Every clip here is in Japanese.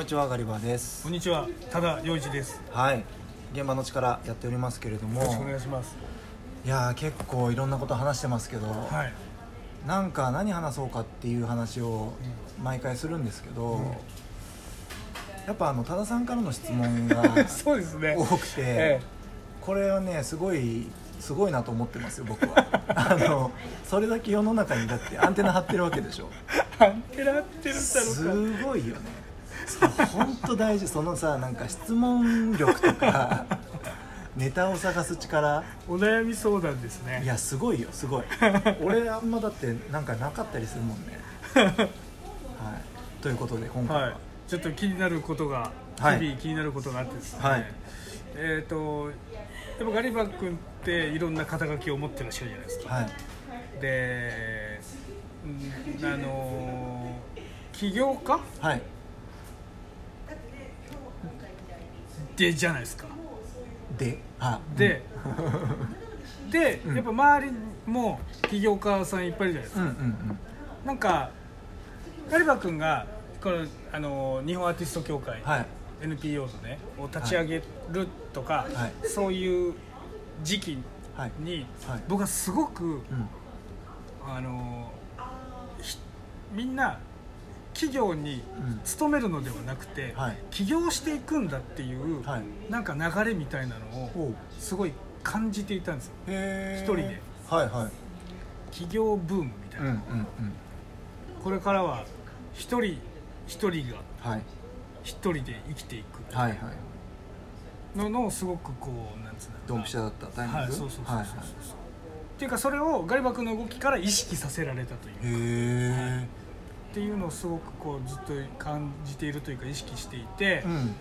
こんにちはガリバーです。こんにちは多田洋一です。はい。現場の力やっておりますけれども。よろしくお願いします。いやー結構いろんなこと話してますけど、はい。なんか何話そうかっていう話を毎回するんですけど、うん。やっぱあの多田さんからの質問が そうですね。多くて、えこれはねすごいすごいなと思ってますよ僕は。あのそれだけ世の中にだってアンテナ張ってるわけでしょ。え アンテナ張ってるんだろすうか。ごいよね本当大事。そのさなんか質問力とか ネタを探す力。お悩み相談ですね。いやすごいよすごい。俺あんまだってなんかなかったりするもんね。はい。ということで今回は、はい。ちょっと気になることが日はい。々気になることがあってですね、はい。えっ、とやっぱガリバー君っていろんな肩書きを持ってらっしゃるじゃないですか。はい。でうんあのー起業家はいでじゃないですか。であで、で、うん。やっぱ周りも起業家さんいっぱいいるじゃないですか、うんうんうん。なんかガリバ君がこのあの日本アーティスト協会、はい。NPO のねを立ち上げるとか、はい。そういう時期はい。に、はい。僕はすごくうん。あのひみんな企業にうん勤めるのではなくて、はい。起業していくんだっていう、はい。なんか流れみたいなのをすごい感じていたんですよ。一人で。はいはい。起業ブームみたいな、うんうんうん。これからは一人一人がはい。一人で生きていく。はいはい。ののすごくこうなんつうのドンピシャだったタイミング？はいそうそうそうそうそう、はいっていうかそれをガリバ君の動きから意識させられたというはいっていうのをすごくこうずっと感じているというか意識していてう、ん。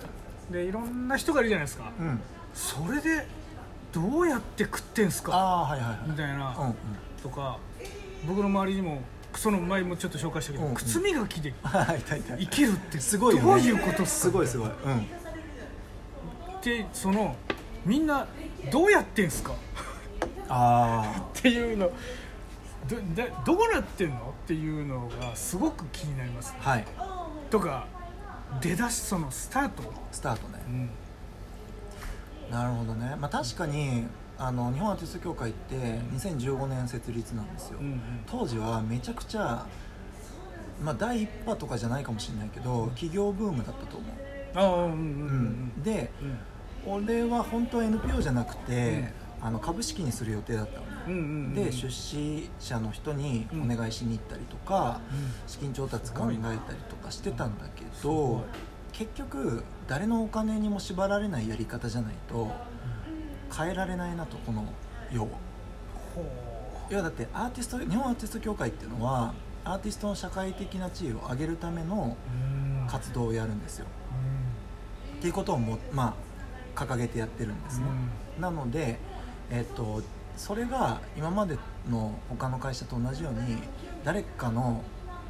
でいろんな人がいるじゃないですか、うん。それでどうやって食ってんすか？ああはいはいはい。みたいな、うんうん。とか僕の周りにもその前もちょっと紹介したけど、うんうん。靴磨きで 生きるってすごいどういうことっすか？すごいすごいうん。でそのみんなどうやってんすか？あ っていうのどでどうなってんの？っていうのがすごく気になりますあはい。とか出だしそのスタート、スタートね。うん。なるほどね。まあ確かにあの日本アーティスト協会って2015年設立なんですよ、うんうん。当時はめちゃくちゃまあ第一波とかじゃないかもしれないけど企業ブームだったと思う、ああうんうんうんうん。でうん。俺は本当は NPO じゃなくて、あの株式にする予定だったの。ね、うんうんうんで出資者の人にお願いしに行ったりとか、資金調達考えたりとかしてたんだけど結局誰のお金にも縛られないやり方じゃないと変えられないなとこの世を。ほいやだってアーティスト日本アーティスト協会っていうのはアーティストの社会的な地位を上げるための活動をやるんですよ。っていうことをもまあ掲げてやってるんですね、なので、えっと、それが今までの他の会社と同じように誰かの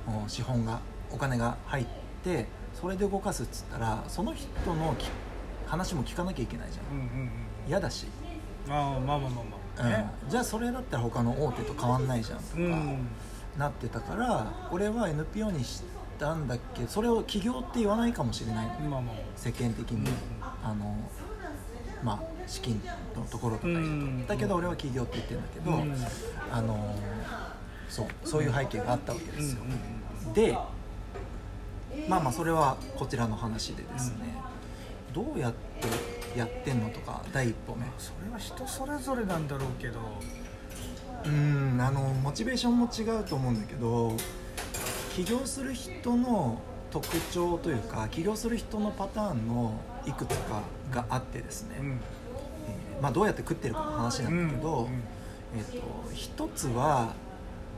お資本がお金が入ってそれで動かすっつったらその人のき話も聞かなきゃいけないじゃん。嫌だし、ああまあまあまあまあうん。ねじゃあそれだったら他の大手と変わんないじゃんとか、うん。なってたから俺は NPO にしたんだけどそれを起業って言わないかもしれないの。まあまあ。世間的に、うん。あのまあ資金のところとか言うと、うん。だけど俺は起業って言ってるんだけど、うん。あのそうそういう背景があったわけですよ、うん。でまあまあそれはこちらの話でですね、どうやってやってんのとか第一歩目。それは人それぞれなんだろうけど。うんあのモチベーションも違うと思うんだけど起業する人の特徴というか起業する人のパターンのいくつかがあってですね、うん。えーまあ、どうやって食ってるかの話なんだけど、うんえー、と一つは、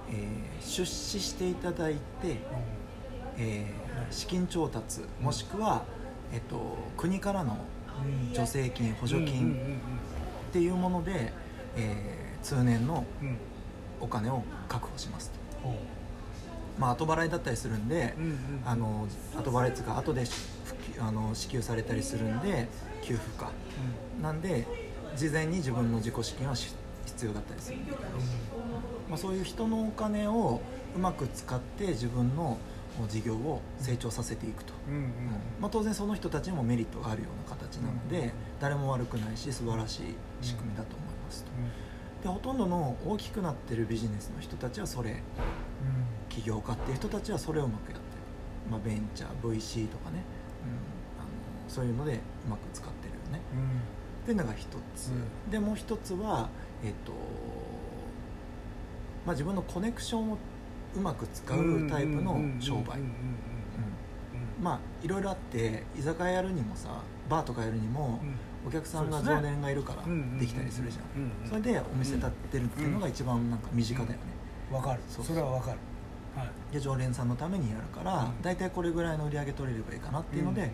えー出資していただいて、えー資金調達もしくは、えー、と国からのうん。助成金補助うんうん金っていうもので、えー通年のうん。うんお金を確保しますと、ほまあ、後払いだったりするんで、ううんうん。あの後払いつか後であの支給されたりするんで給付か。なんで事前に自分の自己資金はし必要だったりする。ん。だけど、まあ、そういう人のお金をうまく使って自分の事業を成長させていくと、うんうん。まあ、当然その人たちにもメリットがあるような形なので、誰も悪くないし素晴らしい仕組みだと思いますと、でほとんどの大きくなってるビジネスの人たちはそれ起業家っていう人たちはそれをうまくやってる、まあ、ベンチャー VC とかね、うん、あのそういうのでうまく使ってるよね。っていうのが一つ、うん。でもう一つはえっとまあ自分のコネクションをうまく使うタイプの商売まあいろいろあって居酒屋やるにもさバーとかやるにもお客さんが常連がいるからできたりするじゃん、それでお店立ってるっていうのが一番なんか身近だよね、わかるそれはわかるはいで常連さんのためにやるからうん。大体これぐらいの売り上げ取れればいいかなっていうので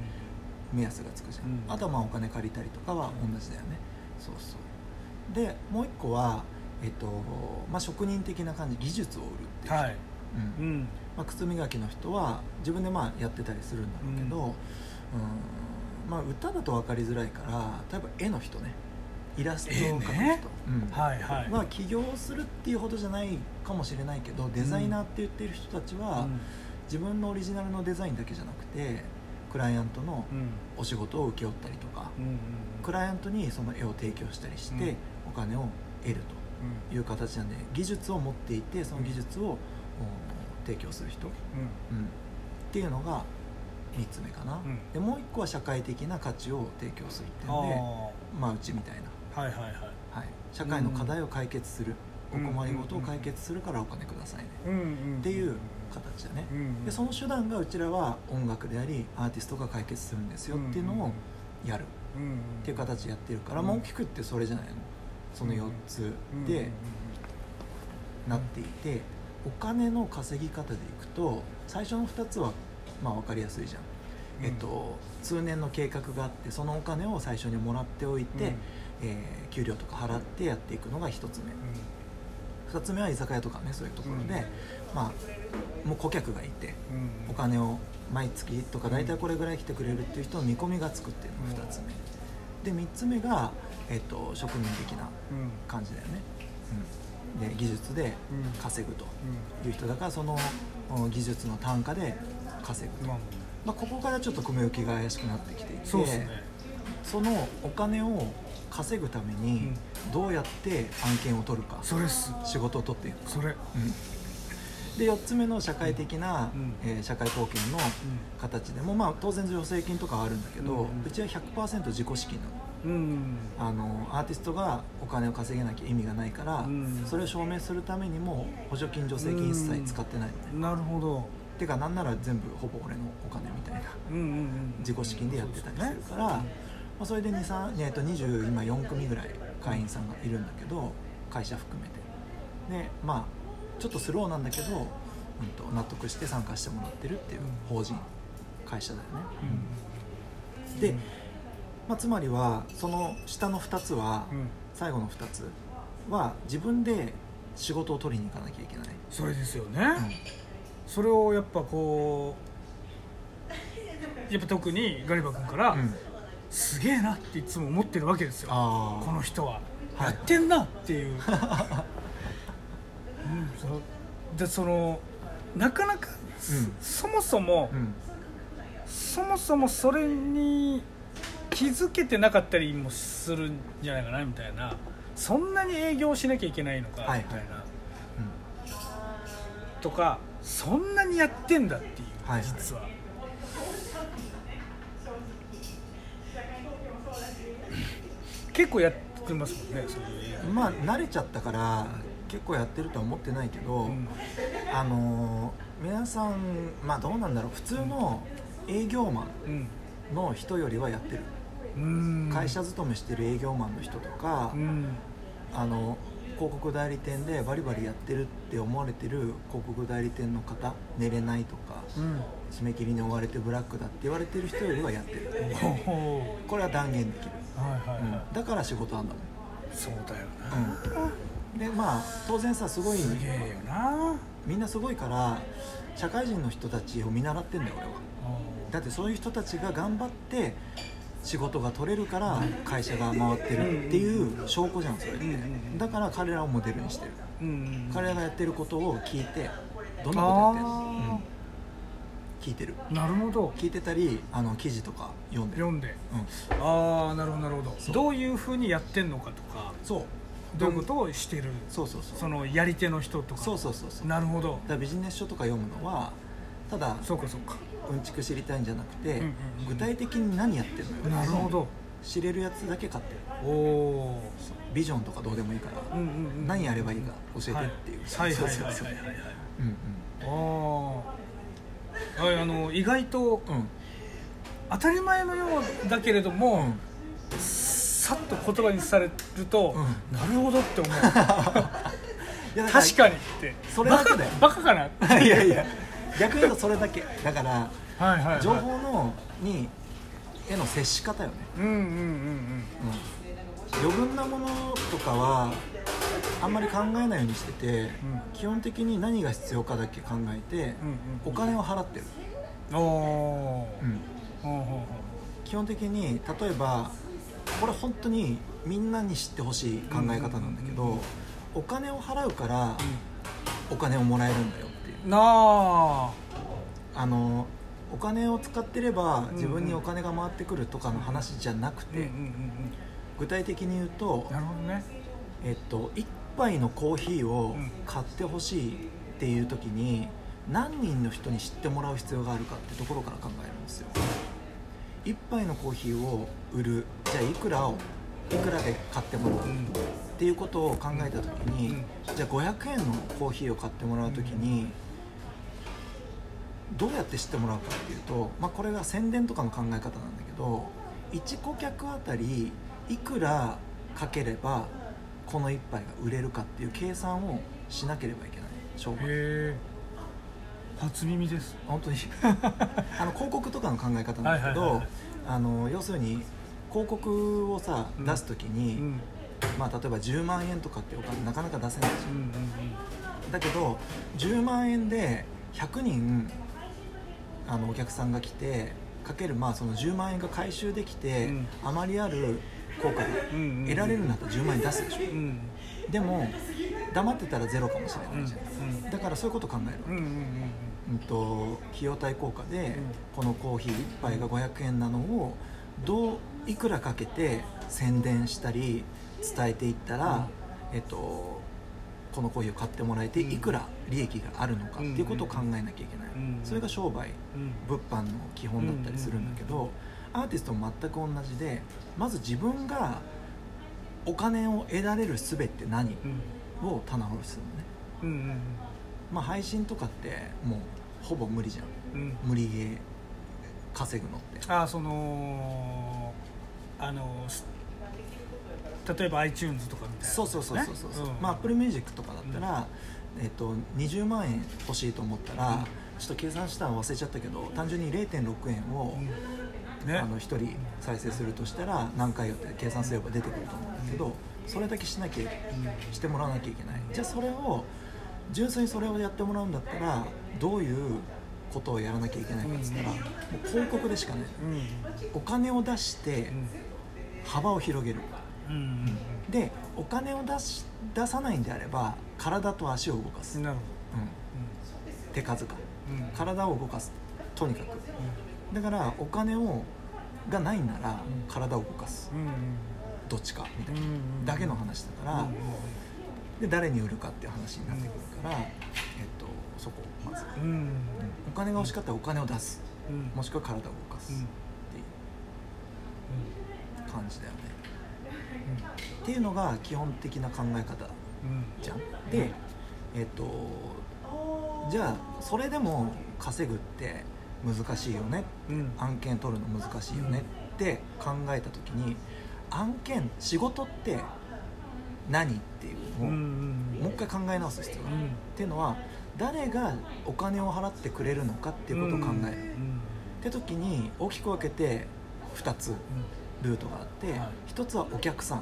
目安がつくじゃん、うん。あとはまあお金借りたりとかは同じだよね。そうそう。でもう一個はえっとまあ職人的な感じ技術を売るっていう人、はい。うん。うん。まあ、靴磨きの人は自分でまあやってたりするんだろうけど、うん。まあ、歌だと分かりづらいから例えば絵の人ねイラストを描く人、絵ね。うん。はいはい。まあ起業するっていうほどじゃないかもしれないけどデザイナーって言ってる人たちは、うん。自分のオリジナルのデザインだけじゃなくてクライアントのうん。お仕事を請け負ったりとか、うんうんクライアントにその絵を提供したりして、うん。お金を得るという形なんで技術を持っていてその技術を、お提供する人、うん。うん、っていうのが3つ目かな、うん。でもう1個は社会的な価値を提供するっていうあのでー。まあうちみたいな、はいはいはい。はい、社会の課題を解決する、うん。お困りごとを解決するからお金くださいね、っていう形だね、うんでその手段がうちらは音楽でありアーティストが解決するんですよっていうのをやる。っていう形でやってるから、うん。まあ大きくってそれじゃないの。その4つでなっていてお金の稼ぎ方でいくと最初の2つはまあ分かりやすいじゃん、うん。えっと、通年の計画があってそのお金を最初にもらっておいて、うんえー給料とか払ってやっていくのが1つ目。2つ目は居酒屋とかねそういうところで、うん。まあもう顧客がいてうん。うんお金を毎月とか大体これぐらい来てくれるっていう人の見込みがつくっていうのが2つ目。で3つ目が、えっと、職人的なうん。感じだよね、うん、で技術でうん。稼ぐとういう人だからそのお技術の単価で稼ぐと、んまあ。まあ、ここからちょっと雲行きが怪しくなってきていてそうですねそのお金を稼ぐためにどうやって案件を取るか、それっす。仕事を取っていくか。それ。うん。で4つ目の社会的な、うん。えー社会貢献の形でも、まあ、当然助成金とかはあるんだけど、ううんちは100%自己資金なの。うん。あのアーティストがお金を稼げなきゃ意味がないから、うん。それを証明するためにも補助金助成金一切使ってないのね、なるほど。てかなんなら全部ほぼ俺のお金みたいなうんうんうん。自己資金でやってたりするから、そうまあ、それで23、えっと20今4組ぐらい会員さんがいるんだけど会社含めて。でまあちょっとスローなんだけど、うん、と納得して参加してもらってるっていう法人会社だよね、うん。で、まあ、つまりはその下の2つは、うん。最後の2つは自分で仕事を取りに行かなきゃいけない、それですよね、うん。それをやっぱこうやっぱ特にガリバ君から、うんすげえなっていつも思ってるわけですよ。この人は。はい。やってんなっていう、うん、でそのなかなか、うん。そもそも、うん。そもそもそれに気づけてなかったりもするんじゃないかなみたいな。そんなに営業しなきゃいけないのかみはい。たいな、うん。とかそんなにやってんだっていう、はいはい。実は結構やってますもんねそういう営業まあ慣れちゃったから結構やってるとは思ってないけど、うん。あのー皆さんまあどうなんだろう普通の営業マうん。ンの人よりはやってる、うん。会社勤めしてる営業マンの人とか、うん。あの広告代理店でバリバリやってるって思われてる広告代理店の方寝れないとかうん。締め切りに追われてブラックだって言われてる人よりはやってる。これは断言できる、はいはいはい、うん。だから仕事あんだもん。そうだよな、うん、でまあ当然さすごいすげえよな。みんなすごいから社会人の人たちを見習ってんだよ俺は。だってそういう人たちが頑張って仕事が取れるから会社が回ってるっていう証拠じゃんそれ。だから彼らをモデルにしてる。うん彼らがやってることを聞いてどんなことやってんの、あ聞いてる。なるほど。聞いてたりあの記事とか読んでる、読んで。うん、ああなるほどなるほど。どういうふうにやってんのかとかそう。どういうことをしてる？そうそうそう。そのやり手の人とか。そうそうそうそう。なるほど。らビジネス書とか読むのはただそうかそうかうんちく知りたいんじゃなくて、具体的に何やってるのよ。なるほど。知れるやつだけ買って。るおおビジョンとかどうでもいいから、うんうんうん。何やればいいか教えてっていう、はい。そうそうそうああはいあの意外とうん。うん当たり前のようだけれども、うん。さっと言葉にされると、うなるほどって思う。確かにって。それだけだよ。バカバカかな いやいや逆に言うとそれだけ。だからはいはい、はい、情報のにへの接し方よね、うんうんうんうん、余分なものとかはあんまり考えないようにしてて、うん。基本的に何が必要かだけ考えて、うんうんお金を払ってる、うん。おーうん基本的に例えばこれ本当にみんなに知ってほしい考え方なんだけど、うんうんうん。お金を払うからお金をもらえるんだよなあ。あのお金を使ってればん自分にお金が回ってくるとかの話じゃなくて、うんうんうん具体的に言うとうん、なるほどね。えっと、1杯のコーヒーをうん。買ってほしいっていう時に何人の人に知ってもらう必要があるかってところから考えるんですよ。1杯のコーヒーを売るじゃあいくらをいくらで買ってもらううん。っていうことを考えた時に、うん。じゃあ500円のコーヒーを買ってもらう時に、どうやって知ってもらうかっていうと、まあ、これが宣伝とかの考え方なんだけど1顧客あたりいくらかければこの1杯が売れるかっていう計算をしなければいけない。商売。へえ。初耳です。本当に。あの広告とかの考え方なんだけど、要するに広告をさ、うん。出す時うに、ん。まあ、例えば10万円とかってお金なかなか出せないじゃん。だけど10万円で100人あのお客さんが来てかけるまあその10万円が回収できて、うん。あまりある効果が得られるんだったら10万円出すでしょ、うでも黙ってたらゼロかもしれうんないじゃん、だからそういうこと考えるわけ、うんと費用対効果で、うん。このコーヒー1杯が500円なのをどういくらかけて宣伝したり伝えていったら、えっと、このコーヒーを買ってもらえてうん。いくら利益があるのかっていうことを考えなきゃいけない、うん。それが商売うん。物販の基本だったりするんだけど、アーティストも全く同じでまず自分がお金を得られる術って何うん。を棚卸しするのね、うんうんまあ、配信とかってもうほぼ無理じゃん。無理ゲー稼ぐのって。ああそのあのす例えば iTunes とかみたいなそうそうそうそうそう、ねん。まあ Apple Music とかだったら、えっと20万円欲しいと思ったら、うん。ちょっと計算したの忘れちゃったけど単純に0.6円を、うん。ね。あの1人再生するとしたら何回よって計算すれば出てくると思うんだけど、それだけしなきゃしてもらわなきゃいけない。じゃあそれを純粋にそれをやってもらうんだったらどういうことをやらなきゃいけないかっつったら、もう広告でしかない。うん。お金を出して幅を広げる。うんうんでお金を出し出さないんであれば体と足を動かす、うん。手数か。体を動かす。とにかく。だからお金をがないならん。体を動かす。どっちかみたいな。うんだけの話だから、うんで誰に売るかっていう話になってくるから、えっと、そこまず、うんうんお金が欲しかったらお金を出す。うん。もしくは体を動かす。うん。っていう感じだよねっていうのが基本的な考え方うんじゃん。でえっとじゃあそれでも稼ぐって難しいよね。うん。案件取るの難しいよねって考えた時に案件仕事って何っていうのを、もう一回考え直す必要がある、うん。っていうのは誰がお金を払ってくれるのかっていうことを考える、うんって時に大きく分けて2つルートがあって、はい。1つはお客さん、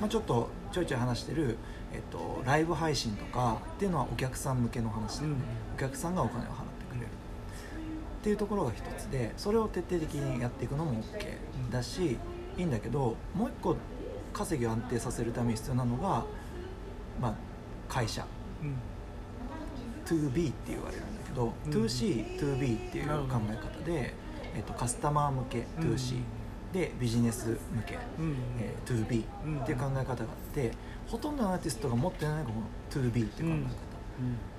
まあ、ちょっとちょいちょい話してる、えっと、ライブ配信とかっていうのはお客さん向けの話で、うんお客さんがお金を払ってくれる。っていうところが一つでそれを徹底的にやっていくのも OK だしいいんだけどもう一個稼ぎを安定させるために必要なのが、まあ、会社。うん。2B って言われるんだけど、うん。2C2B っていう考え方で、えっと、カスタマー向け 2C、でビジネス向け、うん。えー 2B うん。っていう考え方があってほとんどのアーティストが持ってないのがこの 2B っていう考え方、うん。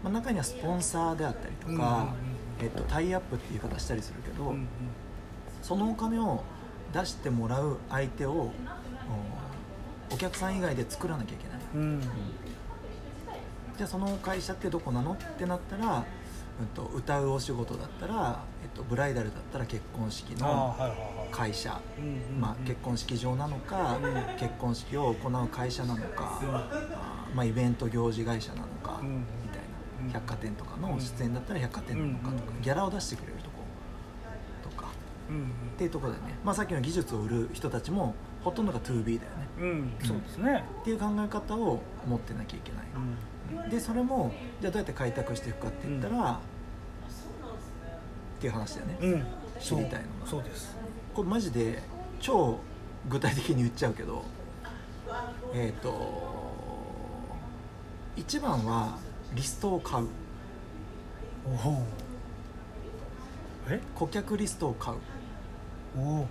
まあ、中にはスポンサーであったりとうんか、えっと、タイアップっていう言い方したりするけど、うんうんそのお金を出してもらう相手をおお客さん以外で作らなきゃいけない、うん。じゃあその会社ってどこなのってなったら、うん、と歌うお仕事だったら、えっと、ブライダルだったら結婚式のはいはいはい会社、まあ、結婚式場なのか、うん。結婚式を行う会社なのか、まあ、イベント行事会社なのか、うんみたいうんな。百貨店とかの出演だったら百貨店なのかとか、うんギャラを出してくれるとこ。とか。うんっていうところだよね、まあ、さっきの技術を売る人たちもほとんどが 2B だよね。うん。うん。そうですね。っていう考え方を持ってなきゃいけない、でそれもじゃあどうやって開拓していくかって言ったら、っていう話だよね、知りたいのが。そうですこれマジで超具体的に言っちゃうけどえっ、と一番はリストを買う。おおえ？顧客リストを買う。おお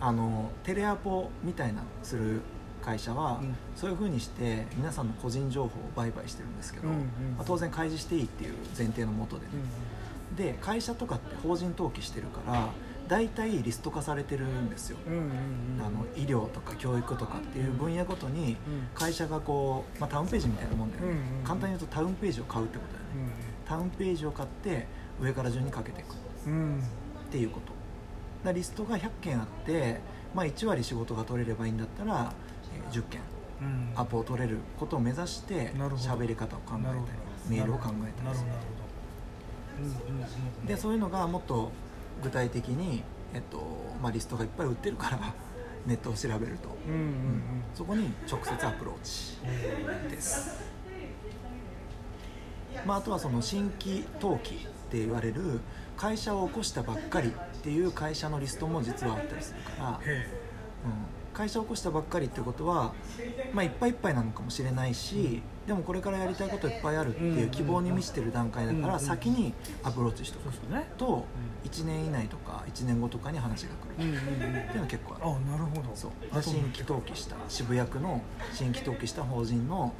ああのテレアポみたいなする会社は、うん。そういうふうにして皆さんの個人情報を売買してるんですけど、うんうんまあ当然開示していいっていう前提のもとでね、で会社とかって法人登記してるから大体リスト化されてるんですよ、うんうんうんあの医療とか教育とかっていう分野ごとにうん会社がこう、まあ、タウンページみたいなもんだよね、うんうんうん。簡単に言うとタウンページを買うってことだよね、タウンページを買って上から順にかけていく。っうん。うんていうこと。だからリストが100件あって、まあ、1割仕事が取れればいいんだったら、えー10件。うん。アポを取れることを目指して喋り方を考えたりメールを考えたりする。でそういうのがもっと具体的に、えっとまあ、リストがいっぱい売ってるから ネットを調べると、うんうんうん。そこに直接アプローチです、まあ、あとはその新規登記って言われる会社を起こしたばっかりっていう会社のリストも実はあったりするから、へうん、会社を起こしたばっかりってことは、まあ、いっぱいいっぱいなのかもしれないし、でもこれからやりたいこといっぱいあるっていう希望に満ちてる段階だかうんら先にアプローチしておくと1年以内とか1年後とかに話が来る。っていうのは結構ある。あなるほど。そう。新規登記した渋谷区の新規登記した法人の、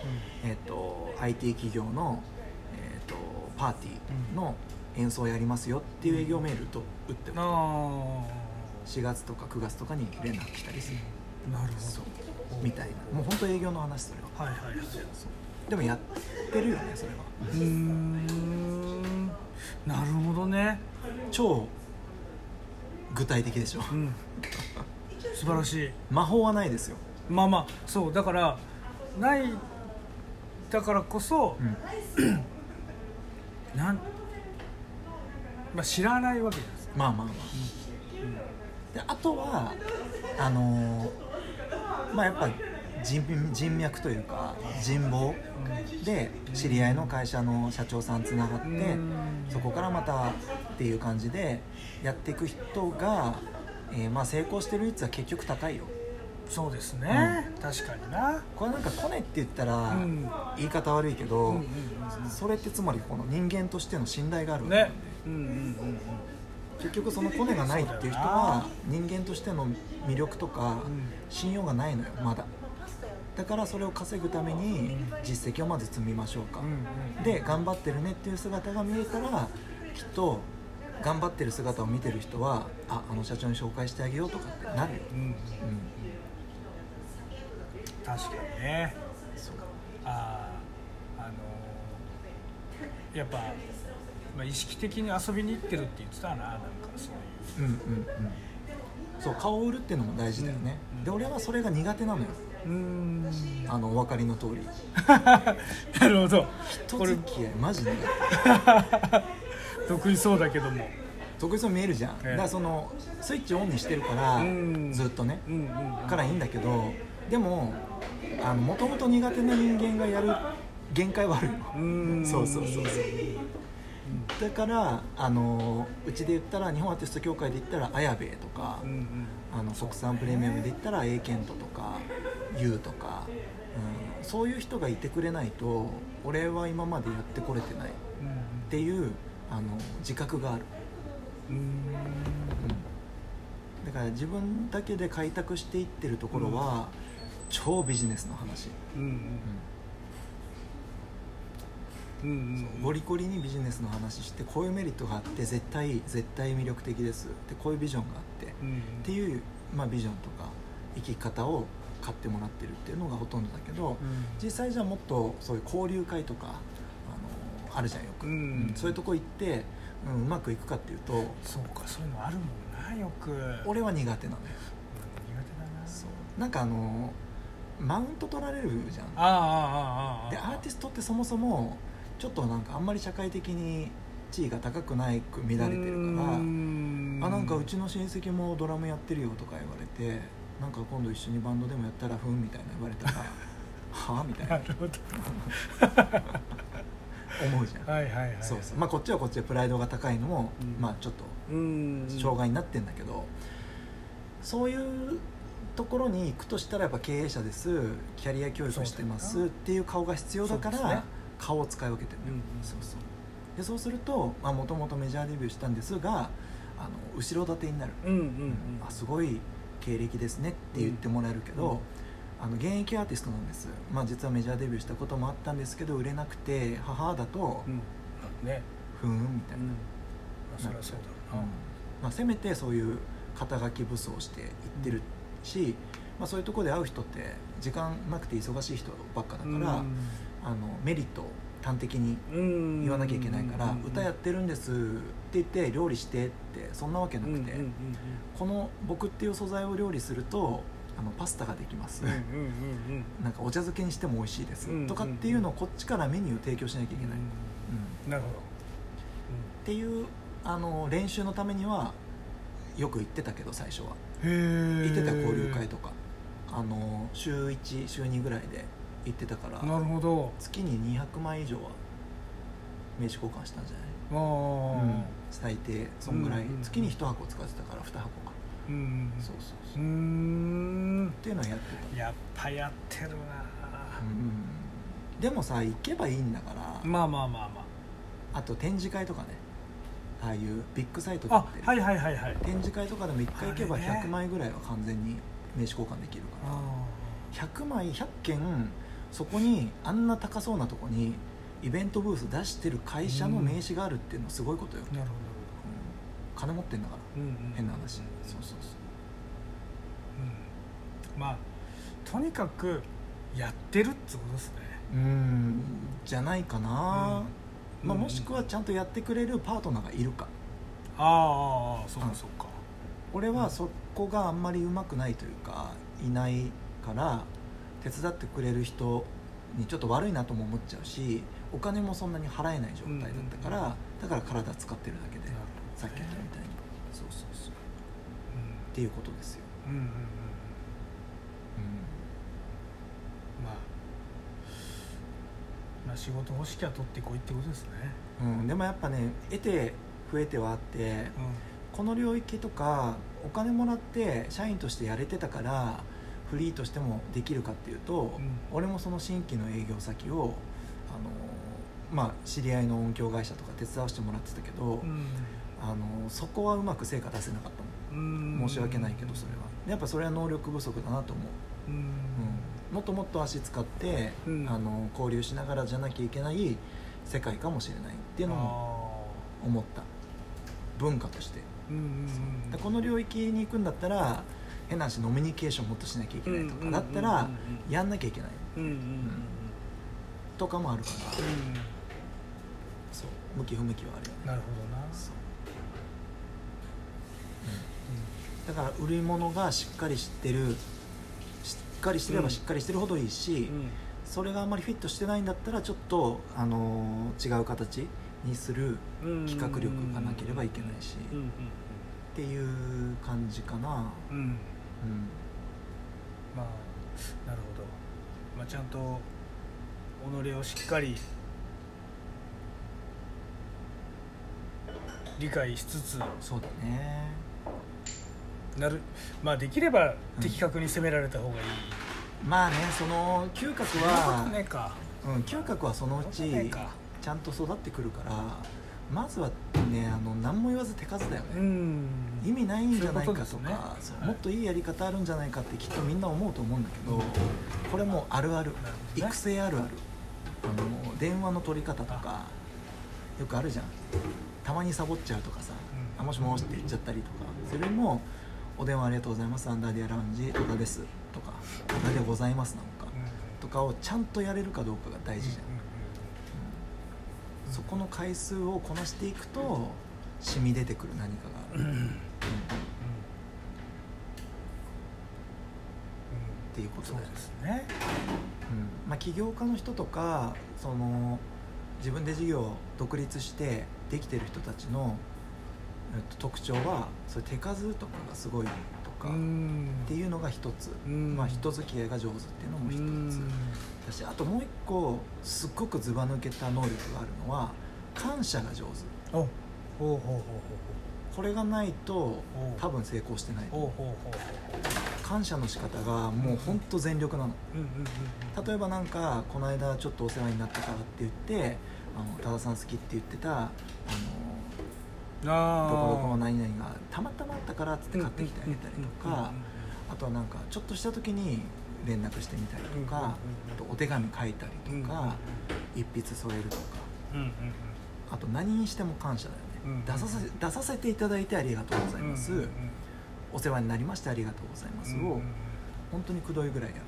えー、と IT 企業の、えー、とパーティーの演奏をやりますよっていう営業メールと打っておくとあ4月とか9月とかに連絡来たりする。あなるほど。みたいな。もう本当営業の話それは。はいはいはいでもやってるよねそれは。うーん。なるほどね。超具体的でしょ。うん。素晴らしい。魔法はないですよ、まあまあそう。だからないだからこそうん、なん、まあ、知らないわけです、まあまあまあ。であとはあのーまあやっぱ人人脈というか人望。で知り合いの会社の社長さんつながってうん。そこからまたっていう感じでやっていく人が、えーまあ、成功してる率は結局高いよ。そうですね、確かにな。これなんかコネって言ったらうん。言い方悪いけど、うんうんそれってつまりこの人間としての信頼があるね。うんうんうん結局そのコネがないっていう人は人間としての魅力とかうん。信用がないのよまだだからそれを稼ぐために実績をまず積みましょうか、うんうんで頑張ってるねっていう姿が見えたらきっと頑張ってる姿を見てる人はああの社長に紹介してあげようとかってなるよ、うんうんうん、確かにね。そう。あーあのーやっぱ、まあ、意識的に遊びに行ってるって言ってたななんかそういう。うんうんうん。そう顔を売るっていうのも大事だよね、うん。で俺はそれが苦手なのようーん。あのお分かりの通り。なるほど。人付き合いマジ苦手得意そうだけども。得意そうに見えるじゃん、ええ。だからそのスイッチオンにしてるから、うん。ずっとね、うんうんうん。からいいんだけどでももともと苦手な人間がやる限界はあるよ。そうそうそうそう。だからあのうちで言ったら日本アーティスト協会で言ったら綾部とか、うんうん。あの国産プレミアムで言ったら A ケントとか U とか、うん、そういう人がいてくれないと俺は今までやってこれてない、うんうん。っていうあの自覚がある、うん。うん。だから自分だけで開拓していってるところは、超ビジネスの話、うんうん。うん。うんゴリゴリにビジネスの話してこういうメリットがあって絶対絶対魅力的ですでこういうビジョンがあって、うん。っていう、まあ、ビジョンとか生き方を買ってもらってるっていうのがほとんどだけど、うん。実際じゃあもっとそういう交流会とかあのあるじゃんよく、うん。そういうとこ行って、うん、うまくいくかっていうとそうかそういうのあるもんなよく。俺は苦手なのよ。苦手だな。そう。なんかあのマウント取られるじゃん。ああああでアーティストってそもそもちょっとなんかあんまり社会的に地位が高くないく見られてるからあなんかうちの親戚もドラムやってるよとか言われてなんか今度一緒にバンドでもやったらふんみたいな言われたら はあみたいな。なるほど。思うじゃん、はいはいはい。そうそう。まあこっちはこっちでプライドが高いのも、うん。まあちょっとうん。障害になってんだけど、そういうところに行くとしたらやっぱ経営者ですキャリア教育してますそうだよな。っていう顔が必要だからそうですね。顔を使い分けてる。のよ、うんうん。そうそう。でそうするともともとメジャーデビューしたんですがあの後ろ盾になる、うんうん。うん。あすごい経歴ですねって言ってもらえるけど、うん。あの現役アーティストなんです、まあ、実はメジャーデビューしたこともあったんですけど売れなくて母だとうん。ね。ふーんみたいな、うん。まあそりゃそうだろうな。まあ、せめてそういう肩書き武装していってるし、まあ、そういうところで会う人って時間なくて忙しい人ばっかだから、あのメリットを端的にうん言わなきゃいけないから、うん歌やってるんですって言って料理してってそんなわけなくて、うんうんうんこの僕っていう素材を料理するとあのパスタができます、うんうんうんうん。なんかお茶漬けにしても美味しいです、うんとかっていうのをこっちからメニューを提供しなきゃいけない、うんうんなるほど。っていうあの練習のためにはよく行ってたけど最初は。行ってた交流会とか。あの週1週2ぐらいで行ってたからなるほど。月に200枚以上は名刺交換したんじゃない？ああ。最低そんぐらい、うんうん月に1箱使ってたから2箱か、うんうんそうそううそう、っん。ていうのをやってた、やっぱやってるなうんでもさ行けばいいんだから、まあまあまあまあ。と展示会とかね。ああいうビッグサイトあで売って。はいはいはいはい。展示会とかでも1回行けばあれね。100枚ぐらいは完全に名刺交換できるから。あ100枚100件そこにあんな高そうなとこにイベントブース出してる会社の名刺があるっていうのはすごいことよ、あなるほうん。金持ってんだから。どうんうん変な話、うんそうそうそう。うん。まあとにかくやってるってことですね。うん。じゃないかな、うん。まあ、もしくはちゃんとやってくれるパートナーがいるか。ああああそうかうん。そうか。俺はそこがあんまりうまくないというかいないから手伝ってくれる人にちょっと悪いなとも思っちゃうしお金もそんなに払えない状態だったから、うん。うんだから体使ってるだけでね。さっき言ったみたいに。そうそうそう。っうんていうことですよ、うんうんうんうまあまあ仕事欲しきゃ取ってこいってことですね。んうん、でもやっぱね得て増えてはあってこの領域とかお金もらって社員としてやれてたからフリーとしてもできるかっていうと、うん。俺もその新規の営業先をあのまあ知り合いの音響会社とか手伝わせてもらってたけど、うん。あのそこはうまく成果出せなかったうん。の申し訳ないけどそれは。やっぱそれは能力不足だなと思う、もっともっと足使って、うん。あの交流しながらじゃなきゃいけない世界かもしれないっていうのもあ思った。文化として。ーうんうんうん。でこの領域に行くんだったら変な話ノミニケーションもっとしなきゃいけないとかだったらやんなきゃいけないうんうん。うんうんとかもあるから。うんそう向き不向きはあるよね。なるほどな。そう。だから売り物がしっかりしてるしっかりしてればしっかりしてるほどいいし、うん。それがあんまりフィットしてないんだったらちょっと、あのー違う形にするうん企画力がなければいけないし、うんうんっていう感じかな。うんうんうんまあなるほど、まあ、ちゃんと己をしっかり理解しつつそうだね。なるまあできれば的確に攻められた方がいい、まあねその嗅覚はとねうん、嗅覚はそのうちちゃんと育ってくるからまずはねあの何も言わず手数だよね、うん。意味ないんじゃないかとかそうね。はい。もっといいやり方あるんじゃないかってきっとみんな思うと思うんだけどこれもうあるある。ね。育成ある。あるあの電話の取り方とかよくあるじゃん。たまにサボっちゃうとかさ「うん。あもしもし」って言っちゃったりとか。それも「お電話ありがとうございます。アンダーディアラウンジ戸田です」とか「戸田でございます」なのかうん。とかをちゃんとやれるかどうかが大事じゃん、うんそこの回数をこなしていくと染み出てくる何かがっていうことです。ね。うん。まあ、起業家の人とかその自分で事業を独立してできてる人たちの、えっと、特徴はそういう手数とかがすごいとか、うん。っていうのが一つ、うん。まあ、人付き合いが上手っていうのも一つ。だしあともう一個すっごくずば抜けた能力があるのは感謝が上手。お。ほうほうほうほうこれがないとお。多分成功してない感謝の仕方がもうほんと全力なの。例えばなんかこの間ちょっとお世話になったからって言ってあの多田さん好きって言ってたあのどこどこの何々がたまたまあったからっつって買ってきてあげたりとかあとはなんかちょっとした時に連絡してみたりとかあとお手紙書いたりとか一筆添えるとかあと何にしても感謝だよね出させ出させていただいてありがとうございますお世話になりましてありがとうございますを本当にくどいぐらいやる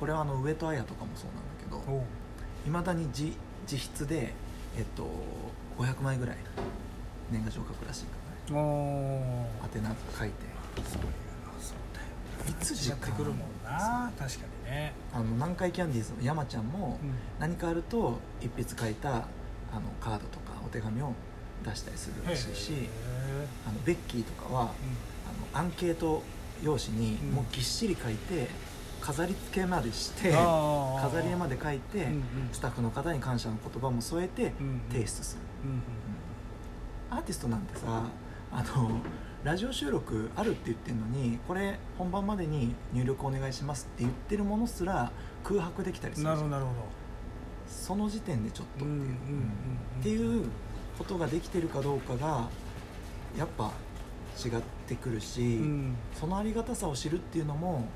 これはあの上戸彩とかもそうなんだけどいまだに自自筆で、えっと、500枚ぐらい年賀状書くらしいからね。宛名書いて。そういうのそうだよいつ時間時間ってくるもんな。確かにね。あの南海キャンディーズの山ちゃんもうん。何かあると一筆書いたあのカードとかお手紙を出したりするらしいしへあのベッキーとかはあのアンケート用紙にうん。もうぎっしり書いて飾り付けまでして飾り絵まで書いてうんうん。スタッフの方に感謝の言葉も添えてうん提出する。うんうん。アーティストなんてさあのラジオ収録あるって言ってるのにこれ本番までに入力お願いしますって言ってるものすら空白できたりするなるほどなるほその時点でちょっとっていうことができてるかどうかがやっぱ違ってくるし、うん。そのありがたさを知るっていうのも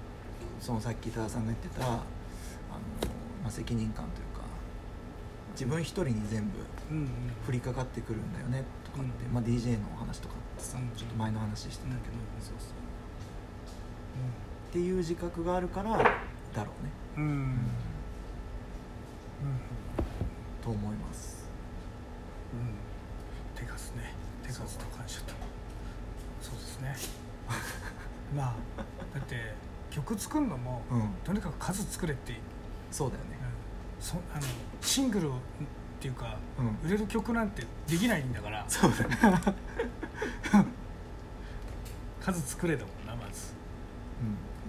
そのさっき多田さんが言ってたあの、まあ、責任感というか自分一人に全部降りかかってくるんだよねとかって、うん。まあ、DJ のお話とかってさ、うん。ちょっと前の話してたけど、うん。そうそう。っていう自覚があるからだろうね、うん。うん。うんと思います。うん。手数ね。手数と感謝と。そうですね。まあだって曲作るのもうん。とにかく数作れって、うんそうだよね。そあのシングルっていうかうん。売れる曲なんてできないんだから。そうだね、数作れだもんなまず。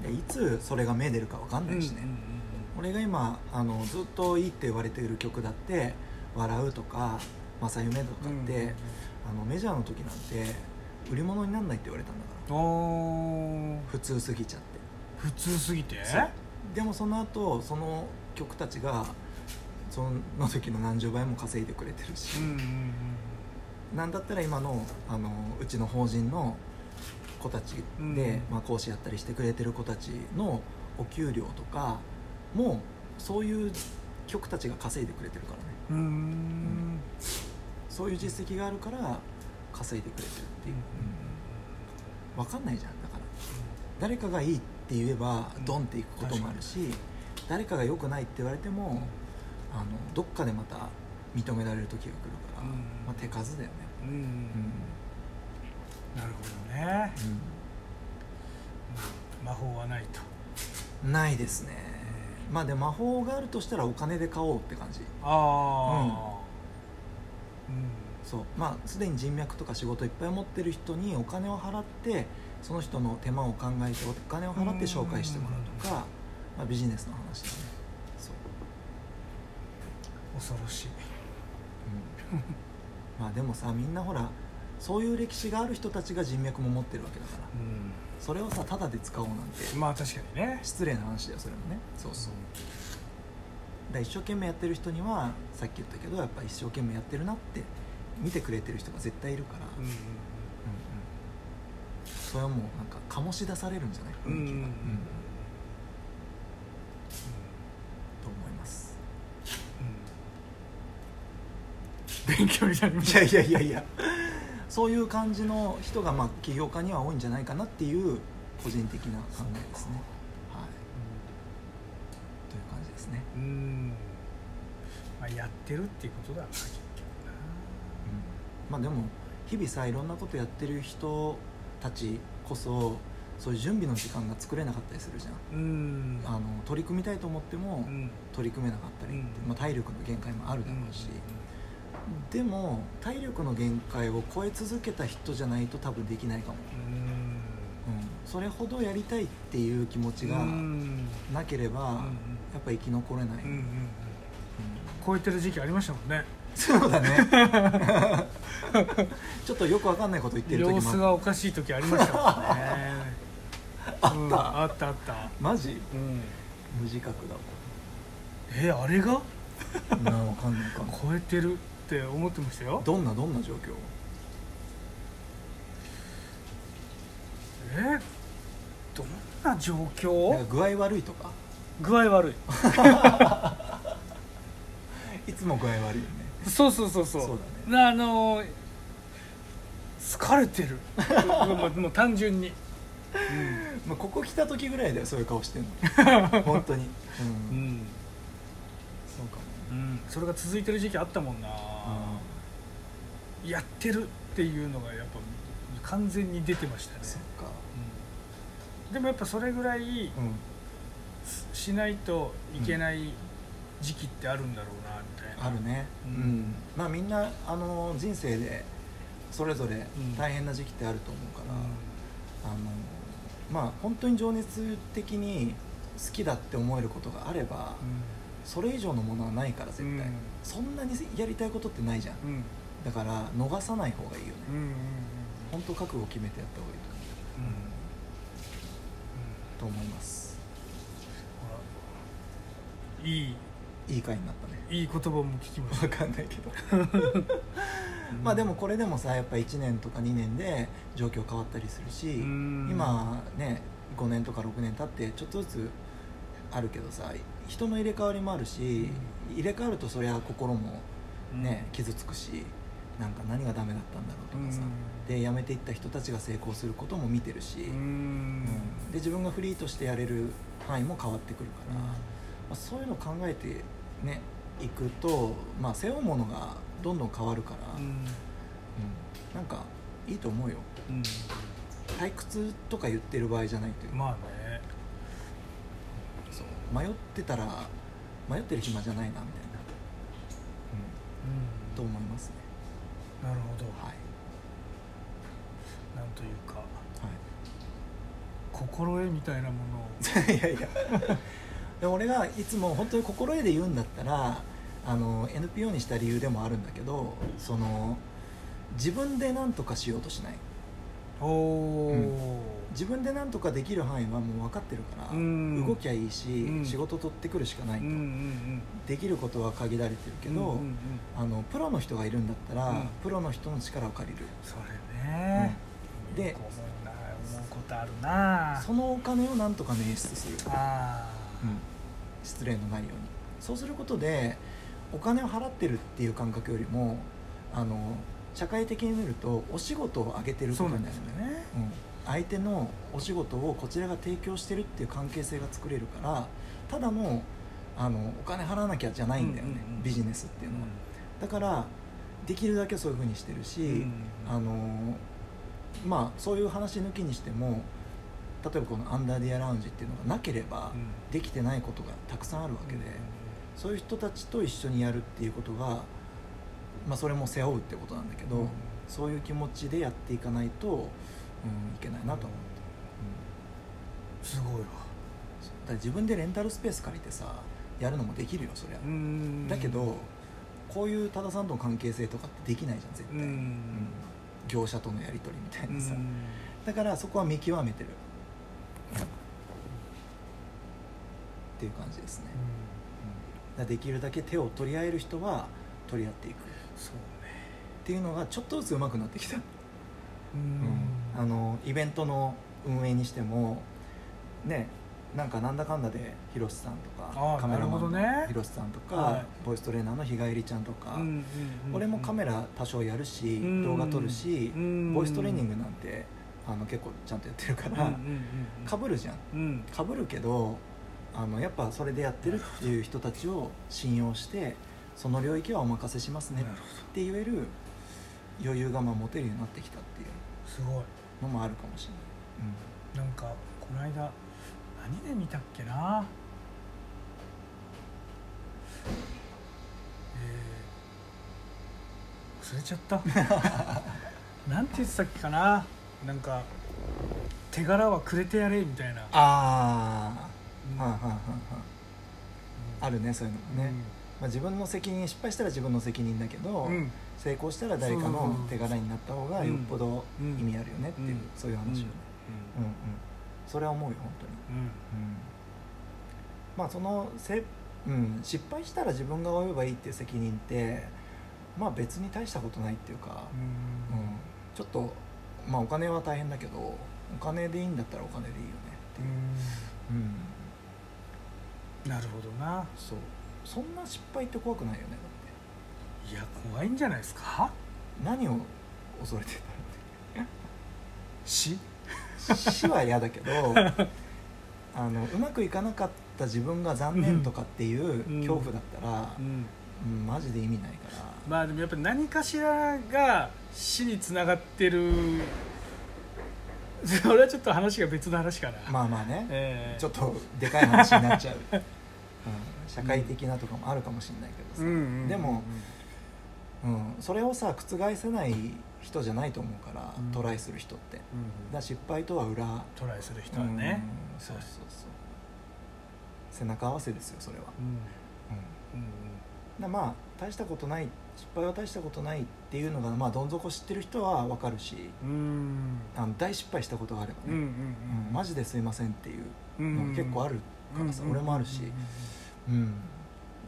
うん、でいつそれが芽出るか分かんないしね、俺が今あのずっといいって言われている曲だって「笑う」とか「正夢」とかって、あのメジャーの時なんて売り物にならないって言われたんだから。普通すぎちゃって普通すぎて？でもその後その曲たちがその時の何十倍も稼いでくれてるし、うんうんうんなんだったら今のあのうちの法人の子たちで、うん。まあ、講師やったりしてくれてる子たちのお給料とかもそういう曲たちが稼いでくれてるからね。うん。うん。そういう実績があるから稼いでくれてるっていう、分かんないじゃん。だから誰かがいいって言えばうんドンっていくこともあるし誰かが良くないって言われても、あのどっかでまた認められる時が来るから、うん。まあ、手数だよね、うん。うん。うんなるほどね。魔法はないと。うんないですね。まあでも魔法があるとしたらお金で買おうって感じ。ああ。そう。まあすでに人脈とか仕事いっぱい持ってる人にお金を払ってその人の手間を考えてお金を払って紹介してもらうとか、まあ、ビジネスの話だね。そう、恐ろしい。うん、まあでもさみんなほらそういう歴史がある人たちが人脈も持ってるわけだから。それをさタダで使おうなんてまあ確かにね。失礼な話だよそれもね。そうそう。ら一生懸命やってる人にはさっき言ったけどやっぱ一生懸命やってるなって見てくれてる人が絶対いるから、うんうんうんうんそれはもうなんか醸し出されるんじゃない雰囲気が、うん。うん。うん。と思います。うん。勉強になりましいやいやいやいや。そういう感じの人がまあ起業家には多いんじゃないかなっていう個人的な考えですね。はい。という感じですね、たうん。まあやってるっていうことだな結局まあでも日々さいろんなことやってる人たちこそそういう準備の時間が作れなかったりするじゃん。ん。あの取り組みたいと思ってもうん。取り組めなかったりって、うん。まあ、体力の限界もあるだろうし、でも体力の限界を超え続けた人じゃないと多分できないかも、うん。うん、それほどやりたいっていう気持ちがうん。なければ、うんうん。やっぱ生き残れない、うんうんうん。うん。超えてる時期ありましたもんねそうだね。ちょっとよくわかんないこと言ってる時も。様子がおかしい時ありましたもんね。あった、うんあったあった。マジ？うん。無自覚だ。えあれが？なわかんないかも。超えてるって思ってましたよ。どんなどんな状況？えどんな状況？か具合悪いとか？具合悪い。いつも具合悪いよねそうそうそうそう。そうなあのー疲れてる。もうもう単純に。まあ、ここ来た時ぐらいだよそういう顔してんの。本当に。うん、うん、うんそうかもうん、それが続いてる時期あったもんな。やってるっていうのがやっぱ完全に出てましたね。そっか。うん。でもやっぱそれぐらいうん。しないといけない時期ってあるんだろうなみたいな、あるね。ううん。ん、まあみんなあの人生でそれぞれうん。大変な時期ってあると思うかうら、あのまあ本当に情熱的に好きだって思えることがあれば、ん。それ以上のものはないから絶対、うん。そんなにやりたいことってないじゃん。うん。うんだから逃さない方がいいよね、うんうんうん本当覚悟を決めてやった方がいいと思う。うん。と思います。いいいい回になったね。いい言葉も聞きました。分かんないけど。まあでもこれでもさやっぱ1年とか2年で状況変わったりするしうん。今ね5年とか6年経ってちょっとずつあるけどさ人の入れ替わりもあるし入れ替わるとそりゃ心もね傷つくしなんか何がダメだったんだろうとかさ。で辞めていった人たちが成功することも見てるし、うん。うん。で自分がフリーとしてやれる範囲も変わってくるから、まあ、そういうのを考えてねいくと、まあ、背負うものがどんどん変わるから、うん。うん。なんかいいと思うよ。うん。退屈とか言ってる場合じゃないというか、まあね。そう。迷ってたら迷ってる暇じゃないなみたいな、うん、とうん。思いますね。なるほど。はい、なんというか。は心得みたいなものを。い、いやいやでも俺がいつも本当に心得で言うんだったらあの NPO にした理由でもあるんだけどその自分で何とかしようとしない。おお自分で何とかできる範囲はもう分かってるから、うん。動きゃいいし、うん。仕事取ってくるしかないと、うんうんできることは限られてるけうんど、うんうんうん。あのプロの人がいるんだったら、うん。プロの人の力を借りる。それね、うん。で思うことあるな。そのお金をなんとか捻出する、あうん失礼のないように。そうすることでお金を払ってるっていう感覚よりもあの社会的に見るとお仕事をあげてることになるすよね。うん、相手のお仕事をこちらが提供してるっていう関係性が作れるからただのあのお金払わなきゃじゃないんだよね、うんうんうんビジネスっていうのは、だからできるだけそういうふうにしてるし、うん。あのまあそういう話抜きにしても例えばこのアンダーディアラウンジっていうのがなければうん。できてないことがたくさんあるわけで、そういう人たちと一緒にやるっていうことが、まあ、それも背負うってことなんだけど、うん。そういう気持ちでやっていかないと、うん、いけないなと思って、すごいわ。うん、だ自分でレンタルスペース借りてさやるのもできるよそりゃ、うん。だけどこういう多田さんとの関係性とかってできないじゃん絶対、うん。うん。業者とのやり取りみたいなさ、うん。だからそこは見極めてる、っていう感じですね、らできるだけ手を取り合える人は取り合っていく。っそうね。ていうのがちょっとずつ上手くなってきた、うあのイベントの運営にしてもねなんかなんだかんだで広瀬さんとあかーカメラマンの広瀬さんとか、はい。ボイストレーナーの日帰りちゃんとか、うんうんうん俺もカメラ多少やるし、うん。動画撮るし、うん。ボイストレーニングなんてあの結構ちゃんとやってるから、うんうんうんかぶるじゃん。うん。かぶるけどあのやっぱそれでやってるっていう人たちを信用してその領域はお任せしますねって言える余裕がまあ持てるようになってきたっていうどすごい。のもあるかもしれない、なんかこの間何で見たっけな？えー忘れちゃった。なんて言ってたっけかな？なんか手柄はくれてやれみたいな。あうん。あ、はあはあはあはああるねそういうのもね、まあ、自分の責任失敗したら自分の責任だけど、うん。うん成功したら誰かの手柄になった方がよっぽどうん。意味あるよねっていう、うん。そういう話よね、うんうん。それは思うよ本当に。うん。うん。まあそのせ、うん、失敗したら自分が負えばいいっていう責任ってまあ別に大したことないっていうか、うん。うん。ちょっとまあお金は大変だけどお金でいいんだったらお金でいいよねっていう、うん、なるほどな。そう。そんな失敗って怖くないよねだいや怖いんじゃないですか？って何を恐れてた死の 死？は嫌だけどあのうまくいかなかった自分が残念とかっていううん。恐怖だったらう、んうんマジで意味ないから。まあでもやっぱり何かしらが死につながってる。それはちょっと話が別の話かな、まあまあね、ええ。ちょっとでかい話になっちゃう、うん、社会的なとかもあるかもしれないけどさ、うんうんうんでも、うん、それをさ覆せない人じゃないと思うから、うん。トライする人って。うんら失敗とは裏。トライする人はね、うんそうそうそう。背中合わせですよそれは、うんうん、うんだまあ大したことない失敗は大したことないっていうのがまあどん底知ってる人は分かるしあの大失敗したことがあればね、うんうんうんマジですいませんっていううんのが結構あるからさ、うん俺もあるし、うん、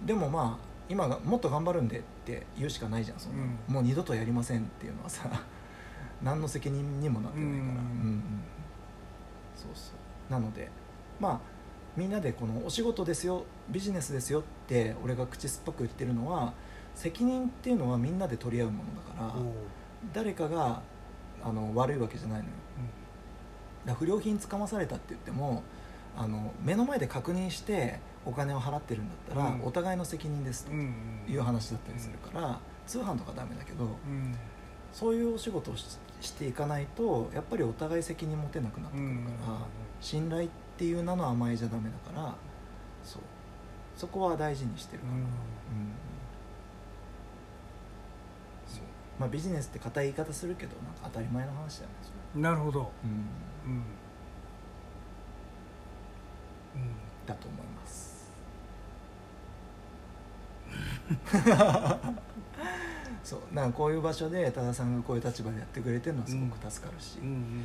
でもまあ今がもっと頑張るんでって言うしかないじゃんそんなのうん。もう二度とやりませんっていうのはさ 何の責任にもなってないから、うん。うんうん。そうそう。なのでまあみんなでこのお仕事ですよビジネスですよって俺が口酸っぱく言ってるのは責任っていうのはみんなで取り合うものだから誰かがあの悪いわけじゃないのよ。だから不良品つかまされたって言ってもあの目の前で確認してお金を払ってるんだったら、うん。お互いの責任ですとうんうんいう話だったりするから、通販とかダメだけどうん。そういうお仕事をししていかないとやっぱりお互い責任持てなくなってくるから、信頼っていう名の甘えじゃダメだからそう。そこは大事にしてる。から、うん。そう。まあ、ビジネスって硬い言い方するけどなんか当たり前の話だよねそれ、うんなるほど。うん、うん。うん。だと思います そうなんかこういう場所で多田さんがこういう立場でやってくれてるのはすごく助かるし、うんうん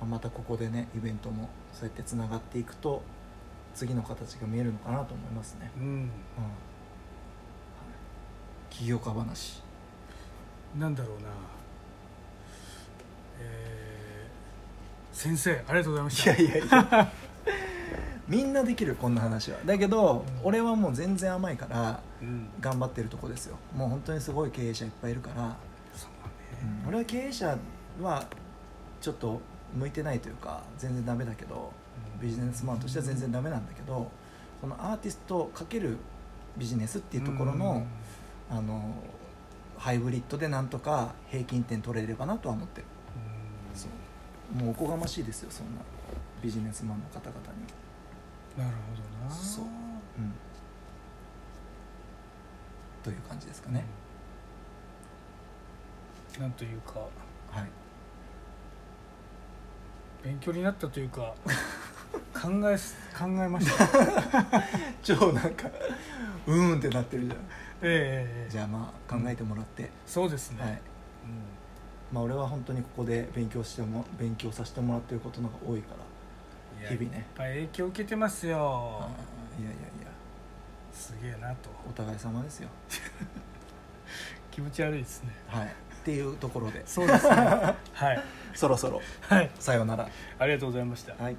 まあまたここでねイベントもそうやってつながっていくと次の形が見えるのかなと思いますね、うん。うん。起業家話。なんだろうな。えー先生ありがとうございました。いやいやいやみんなできるこんな話は。だけど、うん俺はもう全然甘いからうん。頑張ってるとこですよ。もう本当にすごい経営者いっぱいいるから、そううん。俺は経営者はちょっと向いてないというか全然ダメだけどビジネスマンとしては全然ダメなんだけどそのアーティスト×ビジネスっていうところの,、あのハイブリッドでなんとか平均点取れればなとは思ってる。そう。もうおこがましいですよそんなビジネスマンの方々になるほどな。そう。うん。という感じですかね、うんなんというか。はい。勉強になったというか。考えす考えました。超なんかうーんってなってるじゃん。ええええじゃあまあ考えてもらって、そうですね、はい。まあ俺は本当にここで勉強しても勉強させてもらってることの方が多いから日々ね。いっぱい影響受けてますよ。いやいやいや。すげえなと。お互い様ですよ。気持ち悪いですね。はい。っていうところで。そうですね。はい。そろそろ。はい。さようなら。ありがとうございました。はい